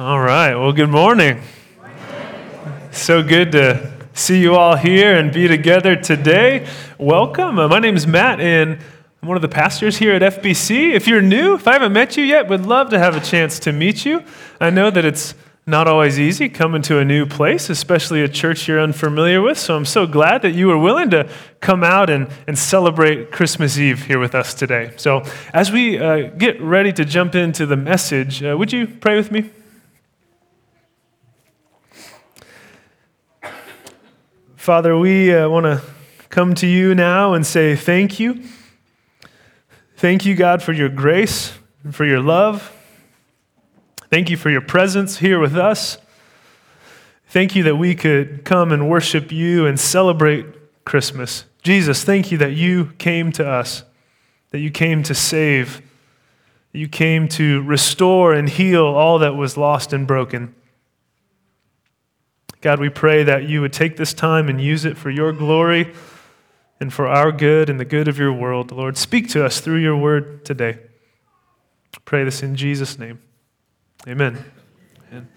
All right. Well, good morning. So good to see you all here and be together today. Welcome. Uh, my name is Matt, and I'm one of the pastors here at FBC. If you're new, if I haven't met you yet, would love to have a chance to meet you. I know that it's not always easy coming to a new place, especially a church you're unfamiliar with. So I'm so glad that you were willing to come out and, and celebrate Christmas Eve here with us today. So as we uh, get ready to jump into the message, uh, would you pray with me? Father, we uh, want to come to you now and say thank you. Thank you, God, for your grace and for your love. Thank you for your presence here with us. Thank you that we could come and worship you and celebrate Christmas. Jesus, thank you that you came to us, that you came to save, you came to restore and heal all that was lost and broken. God, we pray that you would take this time and use it for your glory and for our good and the good of your world. Lord, speak to us through your word today. Pray this in Jesus' name. Amen. Amen.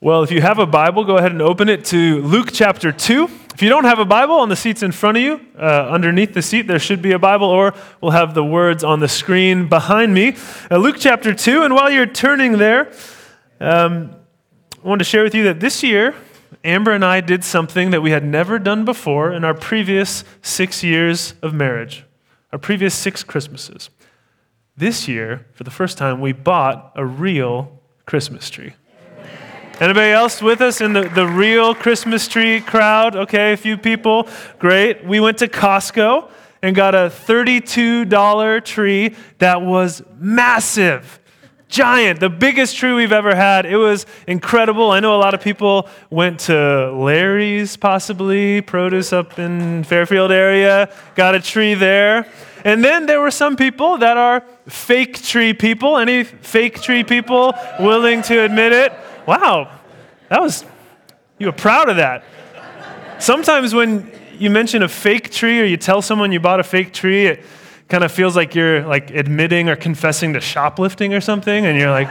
Well, if you have a Bible, go ahead and open it to Luke chapter 2. If you don't have a Bible on the seats in front of you, uh, underneath the seat, there should be a Bible, or we'll have the words on the screen behind me. Uh, Luke chapter 2. And while you're turning there, um, I wanted to share with you that this year, Amber and I did something that we had never done before in our previous six years of marriage, our previous six Christmases. This year, for the first time, we bought a real Christmas tree. Anybody else with us in the, the real Christmas tree crowd? Okay, a few people. Great. We went to Costco and got a $32 tree that was massive giant, the biggest tree we've ever had. It was incredible. I know a lot of people went to Larry's, possibly, produce up in Fairfield area, got a tree there. And then there were some people that are fake tree people. Any fake tree people willing to admit it? Wow, that was, you were proud of that. Sometimes when you mention a fake tree or you tell someone you bought a fake tree, it, kind of feels like you're like admitting or confessing to shoplifting or something, and you're like,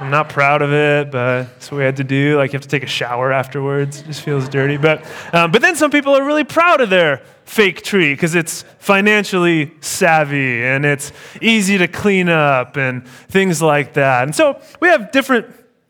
I'm not proud of it, but it's what we had to do. Like you have to take a shower afterwards. It just feels dirty. But, um, but then some people are really proud of their fake tree because it's financially savvy and it's easy to clean up and things like that. And so we have different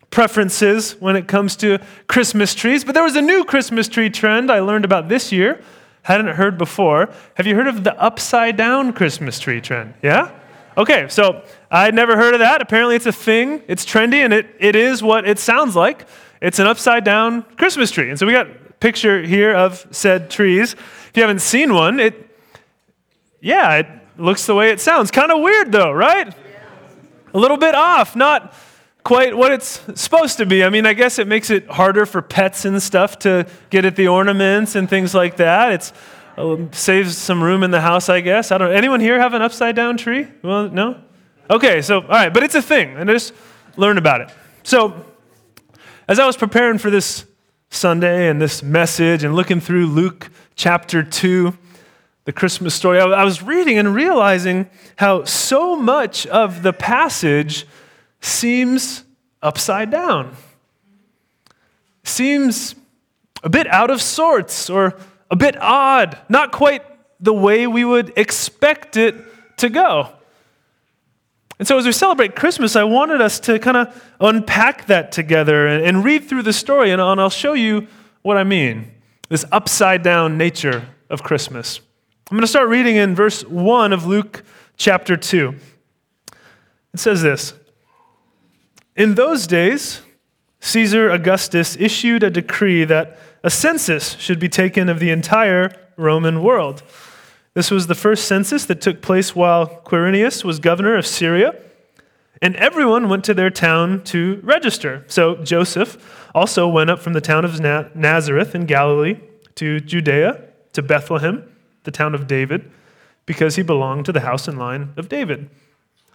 preferences when it comes to Christmas trees. But there was a new Christmas tree trend I learned about this year hadn't heard before. Have you heard of the upside down Christmas tree trend? Yeah? Okay, so I'd never heard of that. Apparently, it's a thing, it's trendy, and it, it is what it sounds like. It's an upside down Christmas tree. And so we got a picture here of said trees. If you haven't seen one, it, yeah, it looks the way it sounds. Kind of weird, though, right? A little bit off, not quite what it's supposed to be. I mean, I guess it makes it harder for pets and stuff to get at the ornaments and things like that. It uh, saves some room in the house, I guess. I don't. Anyone here have an upside down tree? Well, no. Okay, so all right, but it's a thing, and just learn about it. So, as I was preparing for this Sunday and this message, and looking through Luke chapter two, the Christmas story, I was reading and realizing how so much of the passage seems upside down, seems a bit out of sorts or a bit odd, not quite the way we would expect it to go. And so, as we celebrate Christmas, I wanted us to kind of unpack that together and, and read through the story, and, and I'll show you what I mean this upside down nature of Christmas. I'm going to start reading in verse 1 of Luke chapter 2. It says this in those days, Caesar Augustus issued a decree that a census should be taken of the entire Roman world. This was the first census that took place while Quirinius was governor of Syria, and everyone went to their town to register. So Joseph also went up from the town of Nazareth in Galilee to Judea, to Bethlehem, the town of David, because he belonged to the house and line of David.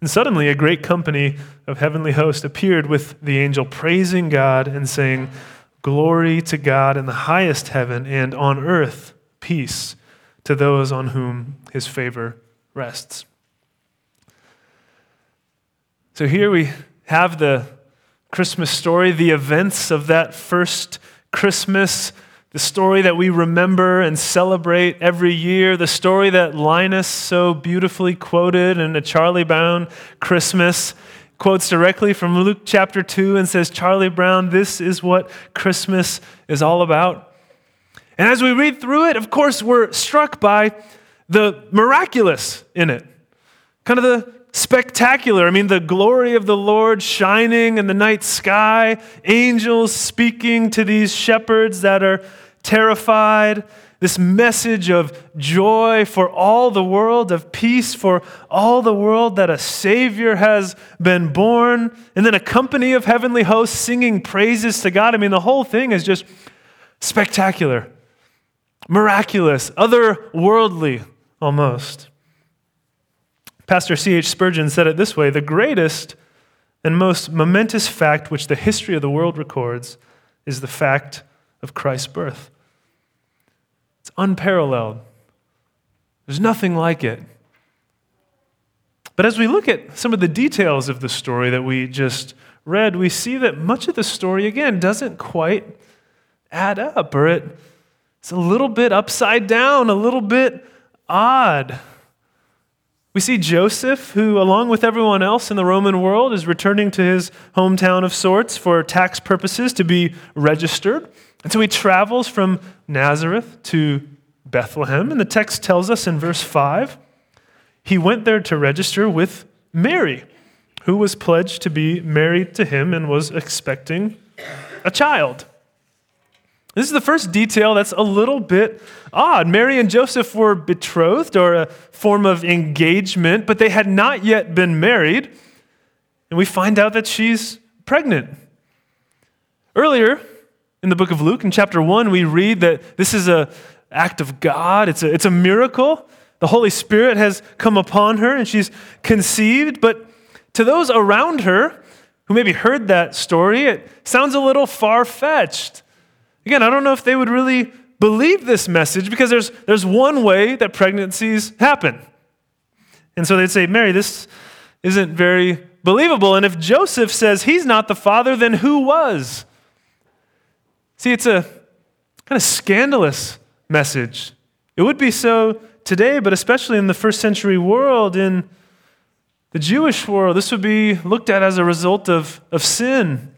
And suddenly a great company of heavenly hosts appeared with the angel, praising God and saying, Glory to God in the highest heaven, and on earth, peace to those on whom his favor rests. So here we have the Christmas story, the events of that first Christmas, the story that we remember and celebrate every year, the story that Linus so beautifully quoted in a Charlie Brown Christmas, quotes directly from Luke chapter 2 and says, Charlie Brown, this is what Christmas is all about. And as we read through it, of course, we're struck by the miraculous in it, kind of the spectacular. I mean, the glory of the Lord shining in the night sky, angels speaking to these shepherds that are terrified, this message of joy for all the world, of peace for all the world, that a Savior has been born, and then a company of heavenly hosts singing praises to God. I mean, the whole thing is just spectacular, miraculous, otherworldly almost. Pastor C.H. Spurgeon said it this way The greatest and most momentous fact which the history of the world records is the fact of Christ's birth. It's unparalleled, there's nothing like it. But as we look at some of the details of the story that we just read, we see that much of the story, again, doesn't quite add up, or it, it's a little bit upside down, a little bit odd. We see Joseph, who, along with everyone else in the Roman world, is returning to his hometown of sorts for tax purposes to be registered. And so he travels from Nazareth to Bethlehem. And the text tells us in verse 5 he went there to register with Mary, who was pledged to be married to him and was expecting a child. This is the first detail that's a little bit odd. Mary and Joseph were betrothed or a form of engagement, but they had not yet been married. And we find out that she's pregnant. Earlier in the book of Luke, in chapter 1, we read that this is an act of God, it's a, it's a miracle. The Holy Spirit has come upon her and she's conceived. But to those around her who maybe heard that story, it sounds a little far fetched. Again, I don't know if they would really believe this message because there's, there's one way that pregnancies happen. And so they'd say, Mary, this isn't very believable. And if Joseph says he's not the father, then who was? See, it's a kind of scandalous message. It would be so today, but especially in the first century world, in the Jewish world, this would be looked at as a result of, of sin.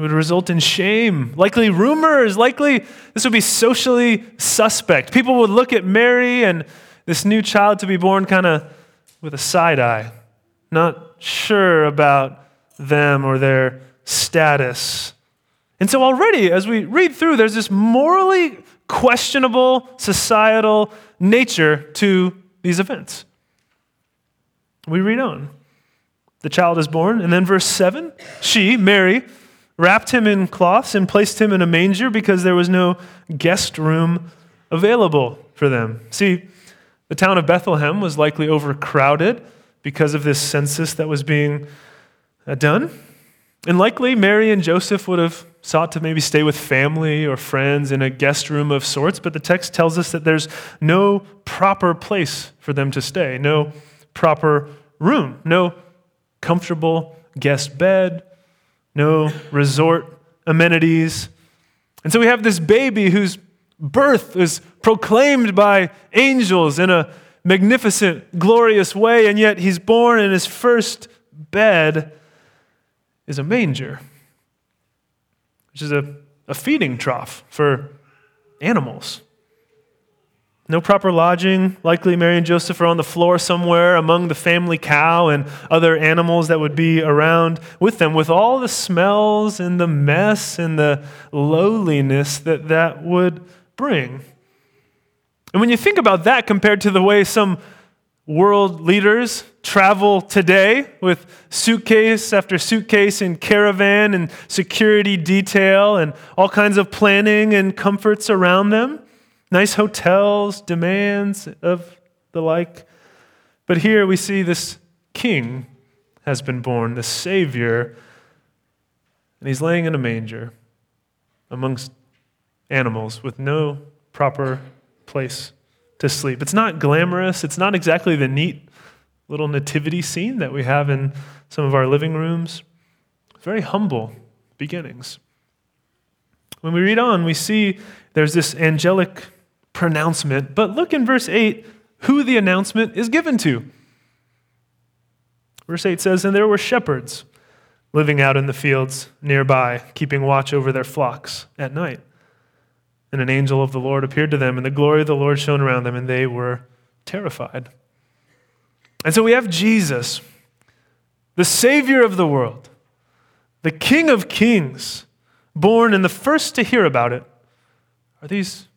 It would result in shame, likely rumors, likely this would be socially suspect. People would look at Mary and this new child to be born kind of with a side eye, not sure about them or their status. And so, already, as we read through, there's this morally questionable societal nature to these events. We read on. The child is born, and then verse 7 she, Mary, wrapped him in cloths, and placed him in a manger because there was no guest room available for them. See, the town of Bethlehem was likely overcrowded because of this census that was being uh, done. And likely Mary and Joseph would have sought to maybe stay with family or friends in a guest room of sorts, but the text tells us that there's no proper place for them to stay, no proper room, no comfortable guest bed, no resort amenities. And so we have this baby whose birth is proclaimed by angels in a magnificent, glorious way, and yet he's born in his first bed is a manger. which is a, a feeding trough for animals. No proper lodging. Likely Mary and Joseph are on the floor somewhere among the family cow and other animals that would be around with them, with all the smells and the mess and the lowliness that that would bring. And when you think about that compared to the way some world leaders travel today with suitcase after suitcase and caravan and security detail and all kinds of planning and comforts around them, nice hotels, demands of the like. But here we see this king has been born, the Savior, and he's laying in a manger amongst animals with no proper place to sleep. It's not glamorous, it's not exactly the neat little nativity scene that we have in some of our living rooms. Very humble beginnings. When we read on, we see there's this angelic pronouncement, but look in verse 8 who the announcement is given to. Verse 8 says, And there were shepherds living out in the fields nearby, keeping watch over their flocks at night. And an angel of the Lord appeared to them, and the glory of the Lord shone around them, and they were terrified. And so we have Jesus, the Savior of the world, the King of kings, born, and the first to hear about it are these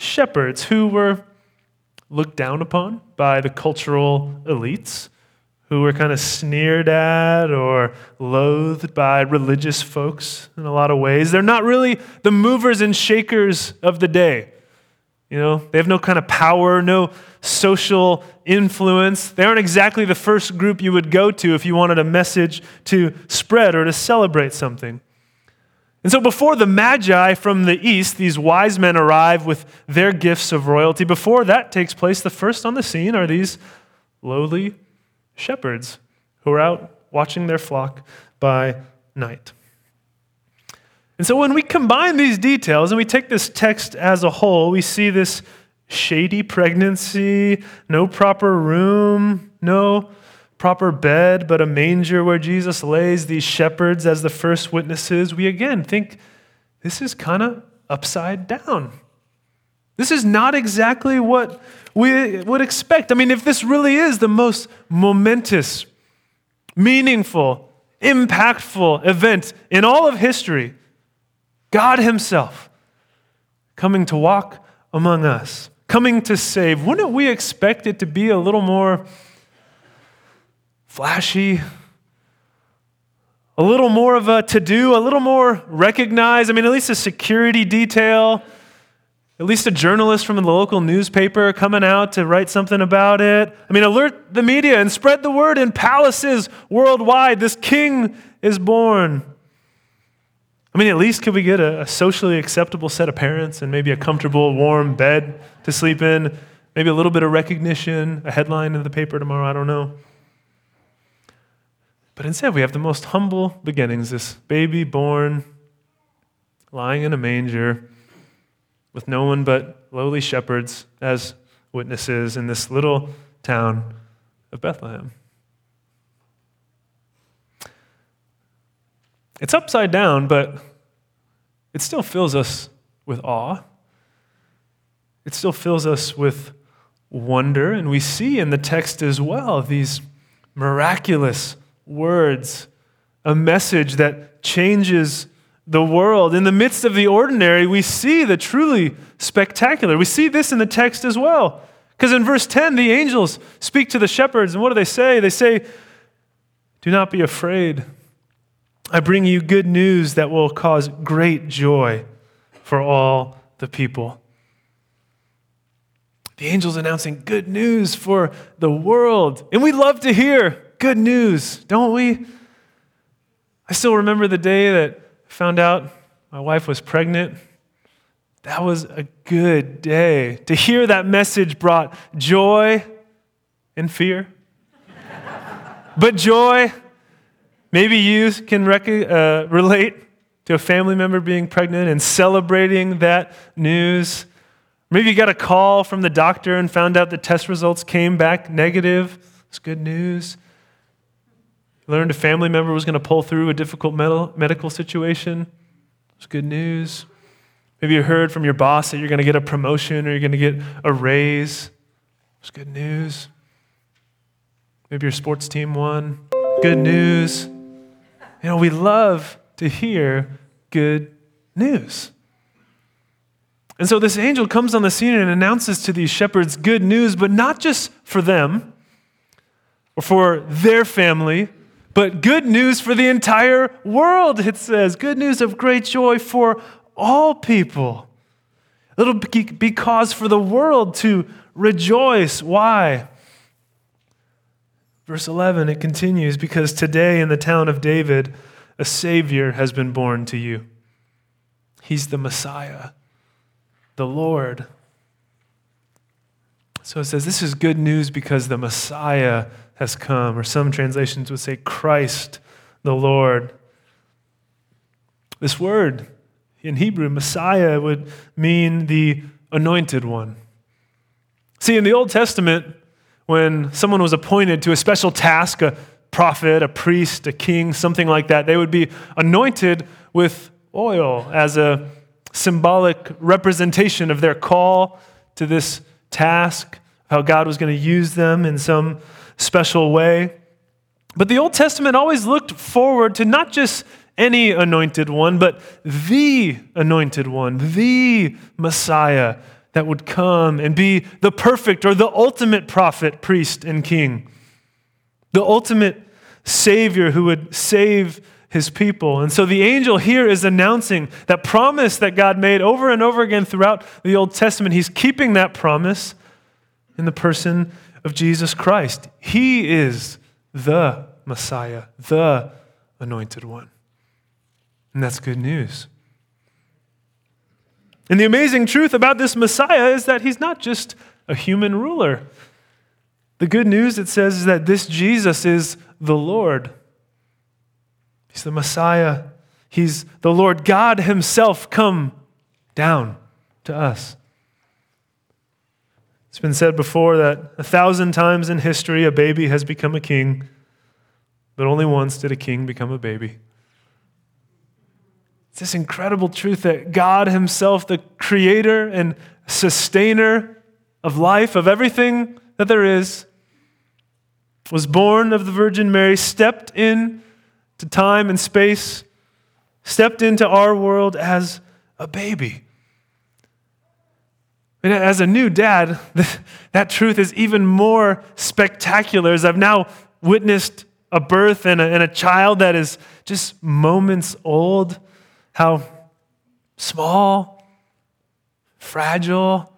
shepherds who were looked down upon by the cultural elites who were kind of sneered at or loathed by religious folks in a lot of ways. They're not really the movers and shakers of the day. You know, they have no kind of power, no social influence. They aren't exactly the first group you would go to if you wanted a message to spread or to celebrate something. And so, before the Magi from the east, these wise men arrive with their gifts of royalty, before that takes place, the first on the scene are these lowly shepherds who are out watching their flock by night. And so when we combine these details and we take this text as a whole, we see this shady pregnancy, no proper room, no proper bed, but a manger where Jesus lays these shepherds as the first witnesses. We again think this is kind of upside down. This is not exactly what we would expect. I mean, if this really is the most momentous, meaningful, impactful event in all of history, God Himself coming to walk among us, coming to save, wouldn't we expect it to be a little more flashy? A little more of a to do, a little more recognized. I mean, at least a security detail at least a journalist from the local newspaper coming out to write something about it. I mean, alert the media and spread the word in palaces worldwide. This king is born. I mean, at least could we get a, a, socially acceptable set of parents and maybe a comfortable, warm bed to sleep in? Maybe a little bit of recognition, a headline in the paper tomorrow, I don't know. But instead, we have the most humble beginnings this baby born, lying in a manger with no one but lowly shepherds as witnesses in this little town of Bethlehem. It's upside down, but it still fills us with awe. It still fills us with wonder. And we see in the text as well these miraculous words, a message that changes the world. In the midst of the ordinary, we see the truly spectacular. We see this in the text as well. Because in verse 10, the angels speak to the shepherds, and what do they say? They say, Do not be afraid. I bring you good news that will cause great joy for all the people. The angels announcing good news for the world. And we love to hear good news, don't we? I still remember the day that I found out my wife was pregnant. That was a good day. To hear that message brought joy and fear. but joy, maybe you can rec- uh, relate to a family member being pregnant and celebrating that news. Maybe you got a call from the doctor and found out the test results came back negative. It's good news learned a family member was going to pull through a difficult medical situation. It's good news. Maybe you heard from your boss that you're going to get a promotion or you're going to get a raise. It's good news. Maybe your sports team won. Good news. You know, we love to hear good news. And so this angel comes on the scene and announces to these shepherds good news, but not just for them or for their family, but good news for the entire world, it says. Good news of great joy for all people. It'll be cause for the world to rejoice. Why? Verse 11, it continues because today in the town of David, a Savior has been born to you. He's the Messiah, the Lord. So it says this is good news because the Messiah has come, or some translations would say Christ the Lord. This word in Hebrew, Messiah, would mean the anointed one. See, in the Old Testament, when someone was appointed to a special task, a prophet, a priest, a king, something like that, they would be anointed with oil as a symbolic representation of their call to this task, how God was going to use them in some special way. But the Old Testament always looked forward to not just any anointed one, but the anointed one, the Messiah that would come and be the perfect or the ultimate prophet, priest, and king. The ultimate Savior who would save his people. And so the angel here is announcing that promise that God made over and over again throughout the Old Testament. He's keeping that promise in the person of Jesus Christ. He is the Messiah, the anointed one. And that's good news. And the amazing truth about this Messiah is that he's not just a human ruler. The good news, it says, is that this Jesus is the Lord. He's the Messiah. He's the Lord God Himself come down to us. It's been said before that a thousand times in history a baby has become a king, but only once did a king become a baby. It's this incredible truth that God Himself, the creator and sustainer of life, of everything that there is, was born of the Virgin Mary, stepped in to time and space, stepped into our world as a baby. As a new dad, that truth is even more spectacular as I've now witnessed a birth and a, and a child that is just moments old, how small, fragile,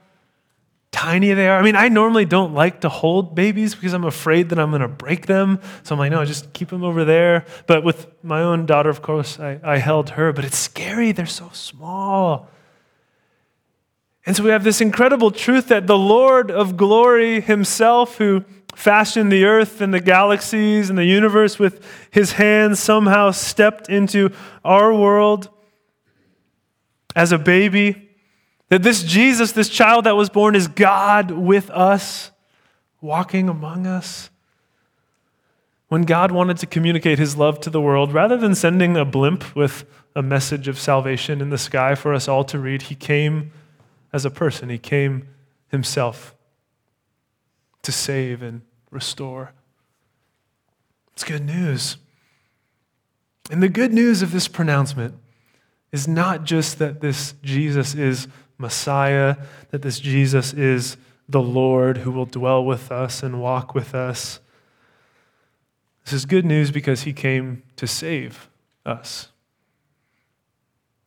tiny they are. I mean, I normally don't like to hold babies because I'm afraid that I'm going to break them. So I'm like, no, just keep them over there. But with my own daughter, of course, I, I held her. But it's scary. They're so small. And so we have this incredible truth that the Lord of glory himself, who fashioned the earth and the galaxies and the universe with his hands, somehow stepped into our world as a baby. That this Jesus, this child that was born, is God with us, walking among us. When God wanted to communicate his love to the world, rather than sending a blimp with a message of salvation in the sky for us all to read, he came as a person. He came himself to save and restore. It's good news. And the good news of this pronouncement is not just that this Jesus is Messiah, that this Jesus is the Lord who will dwell with us and walk with us. This is good news because he came to save us.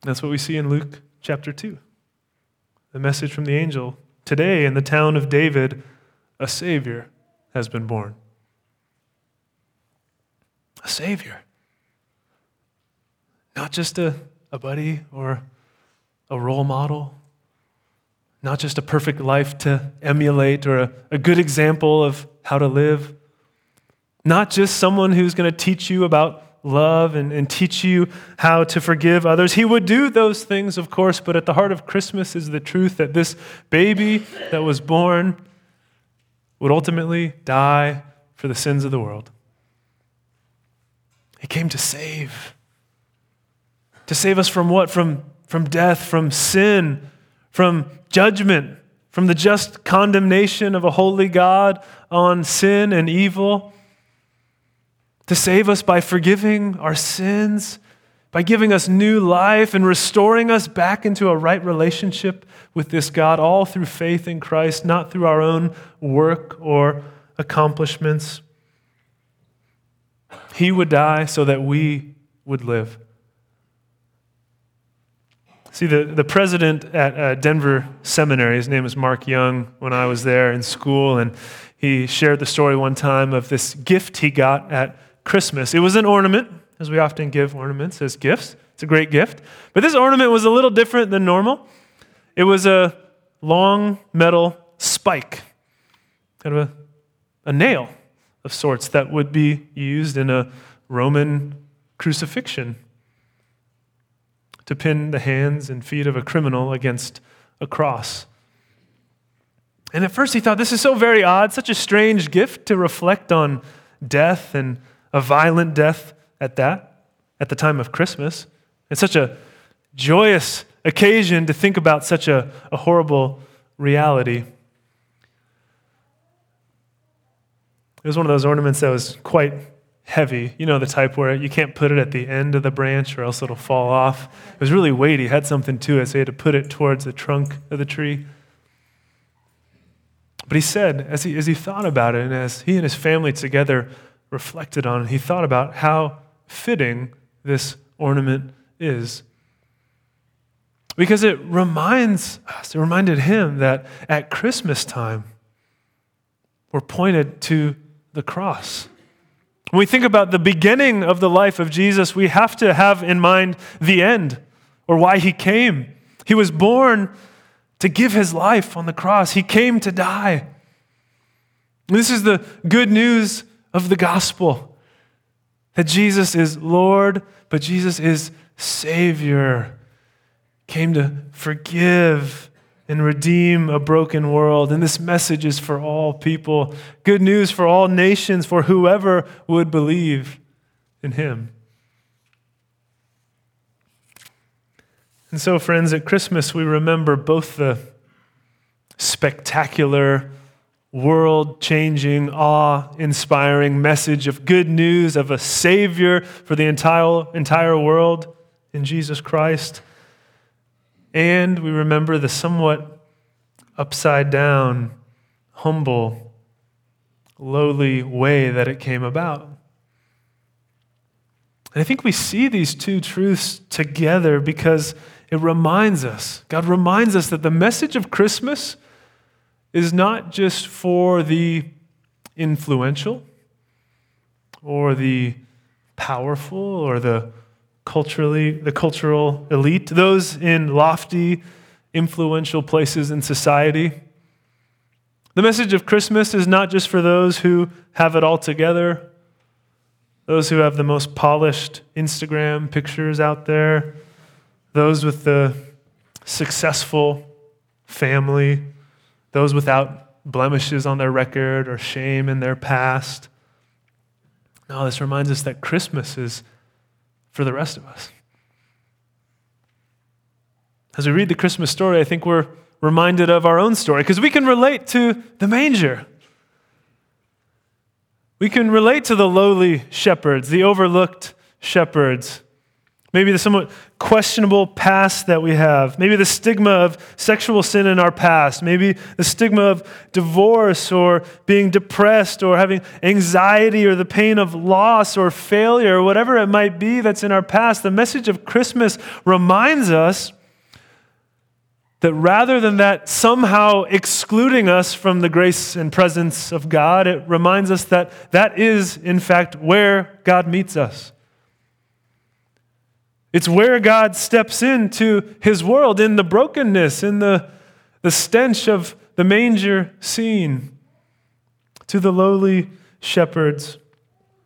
That's what we see in Luke chapter 2 the message from the angel today in the town of David, a Savior has been born. A Savior. Not just a, a buddy or a role model, not just a perfect life to emulate or a, a good example of how to live, not just someone who's going to teach you about love and, and teach you how to forgive others. He would do those things, of course, but at the heart of Christmas is the truth that this baby that was born would ultimately die for the sins of the world. He came to save. To save us from what? From, from death, from sin, from judgment, from the just condemnation of a holy God on sin and evil. To save us by forgiving our sins, by giving us new life and restoring us back into a right relationship with this God, all through faith in Christ, not through our own work or accomplishments. He would die so that we would live. See, the, the president at uh, Denver Seminary, his name is Mark Young, when I was there in school, and he shared the story one time of this gift he got at Christmas. It was an ornament, as we often give ornaments as gifts. It's a great gift. But this ornament was a little different than normal. It was a long metal spike, kind of a, a nail of sorts that would be used in a Roman crucifixion to pin the hands and feet of a criminal against a cross. And at first he thought, this is so very odd, such a strange gift to reflect on death and a violent death at that, at the time of Christmas. It's such a joyous occasion to think about such a, a horrible reality. It was one of those ornaments that was quite heavy. You know, the type where you can't put it at the end of the branch or else it'll fall off. It was really weighty, had something to it, so he had to put it towards the trunk of the tree. But he said, as he, as he thought about it, and as he and his family together reflected on it, he thought about how fitting this ornament is. Because it reminds us, it reminded him that at Christmas time, we're pointed to the cross. When we think about the beginning of the life of Jesus, we have to have in mind the end or why he came. He was born to give his life on the cross, he came to die. This is the good news of the gospel that Jesus is Lord, but Jesus is Savior. Came to forgive and redeem a broken world. And this message is for all people. Good news for all nations, for whoever would believe in him. And so, friends, at Christmas, we remember both the spectacular, world changing, awe inspiring message of good news of a Savior for the entire, entire world in Jesus Christ and we remember the somewhat upside down, humble, lowly way that it came about. And I think we see these two truths together because it reminds us, God reminds us that the message of Christmas is not just for the influential or the powerful or the culturally, the cultural elite, those in lofty, influential places in society. The message of Christmas is not just for those who have it all together, those who have the most polished Instagram pictures out there, those with the successful family, those without blemishes on their record or shame in their past. No, this reminds us that Christmas is for the rest of us. As we read the Christmas story, I think we're reminded of our own story because we can relate to the manger. We can relate to the lowly shepherds, the overlooked shepherds, maybe the somewhat questionable past that we have, maybe the stigma of sexual sin in our past, maybe the stigma of divorce or being depressed or having anxiety or the pain of loss or failure or whatever it might be that's in our past. The message of Christmas reminds us that rather than that somehow excluding us from the grace and presence of God, it reminds us that that is, in fact, where God meets us. It's where God steps into his world in the brokenness, in the, the stench of the manger scene, to the lowly shepherds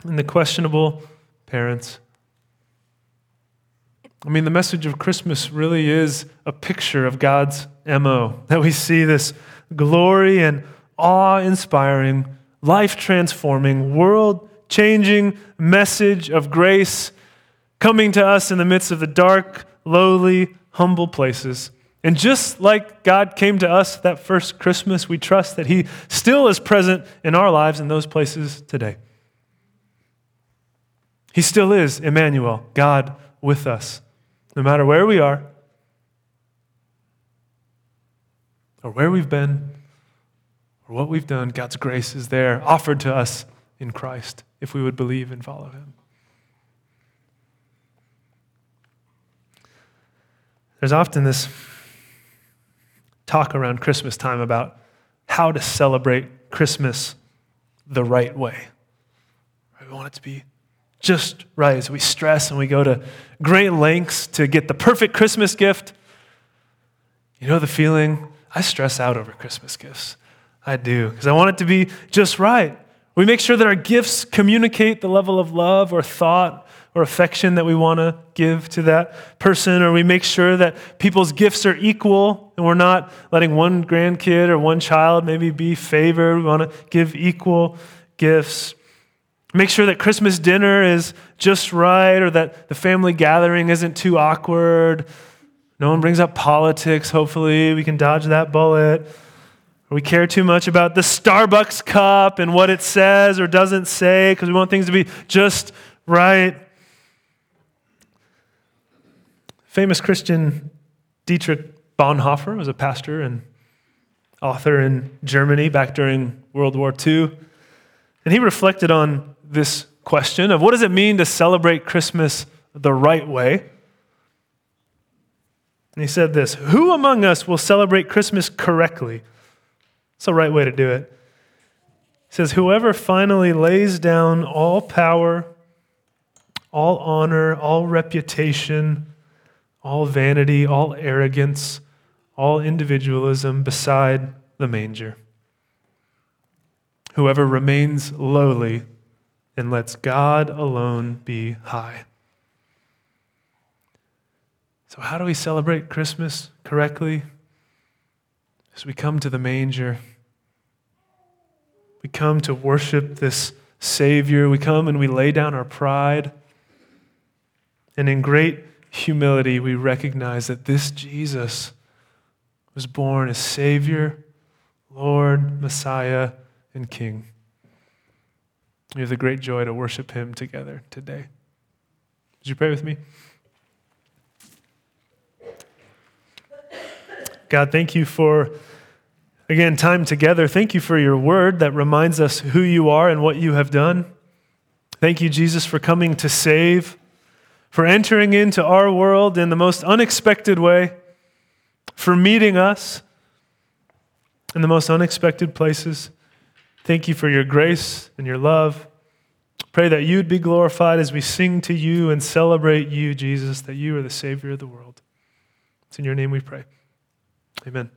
and the questionable parents. I mean, the message of Christmas really is a picture of God's MO, that we see this glory and awe inspiring, life transforming, world changing message of grace coming to us in the midst of the dark, lowly, humble places. And just like God came to us that first Christmas, we trust that He still is present in our lives in those places today. He still is Emmanuel, God with us. No matter where we are or where we've been or what we've done, God's grace is there, offered to us in Christ if we would believe and follow Him. There's often this talk around Christmas time about how to celebrate Christmas the right way. We want it to be just right as we stress and we go to great lengths to get the perfect Christmas gift. You know the feeling? I stress out over Christmas gifts. I do, because I want it to be just right. We make sure that our gifts communicate the level of love or thought or affection that we want to give to that person, or we make sure that people's gifts are equal and we're not letting one grandkid or one child maybe be favored. We want to give equal gifts. Make sure that Christmas dinner is just right or that the family gathering isn't too awkward. No one brings up politics, hopefully. We can dodge that bullet. We care too much about the Starbucks cup and what it says or doesn't say because we want things to be just right. Famous Christian Dietrich Bonhoeffer was a pastor and author in Germany back during World War II. And he reflected on this question of what does it mean to celebrate Christmas the right way? And he said this Who among us will celebrate Christmas correctly? It's the right way to do it. He says, Whoever finally lays down all power, all honor, all reputation, all vanity, all arrogance, all individualism beside the manger. Whoever remains lowly and lets God alone be high. So, how do we celebrate Christmas correctly? As we come to the manger, we come to worship this Savior. We come and we lay down our pride. And in great humility, we recognize that this Jesus was born as Savior, Lord, Messiah, and King. We have the great joy to worship him together today. Would you pray with me? God, thank you for, again, time together. Thank you for your word that reminds us who you are and what you have done. Thank you, Jesus, for coming to save, for entering into our world in the most unexpected way, for meeting us in the most unexpected places. Thank you for your grace and your love. Pray that you'd be glorified as we sing to you and celebrate you, Jesus, that you are the Savior of the world. It's in your name we pray. Amen.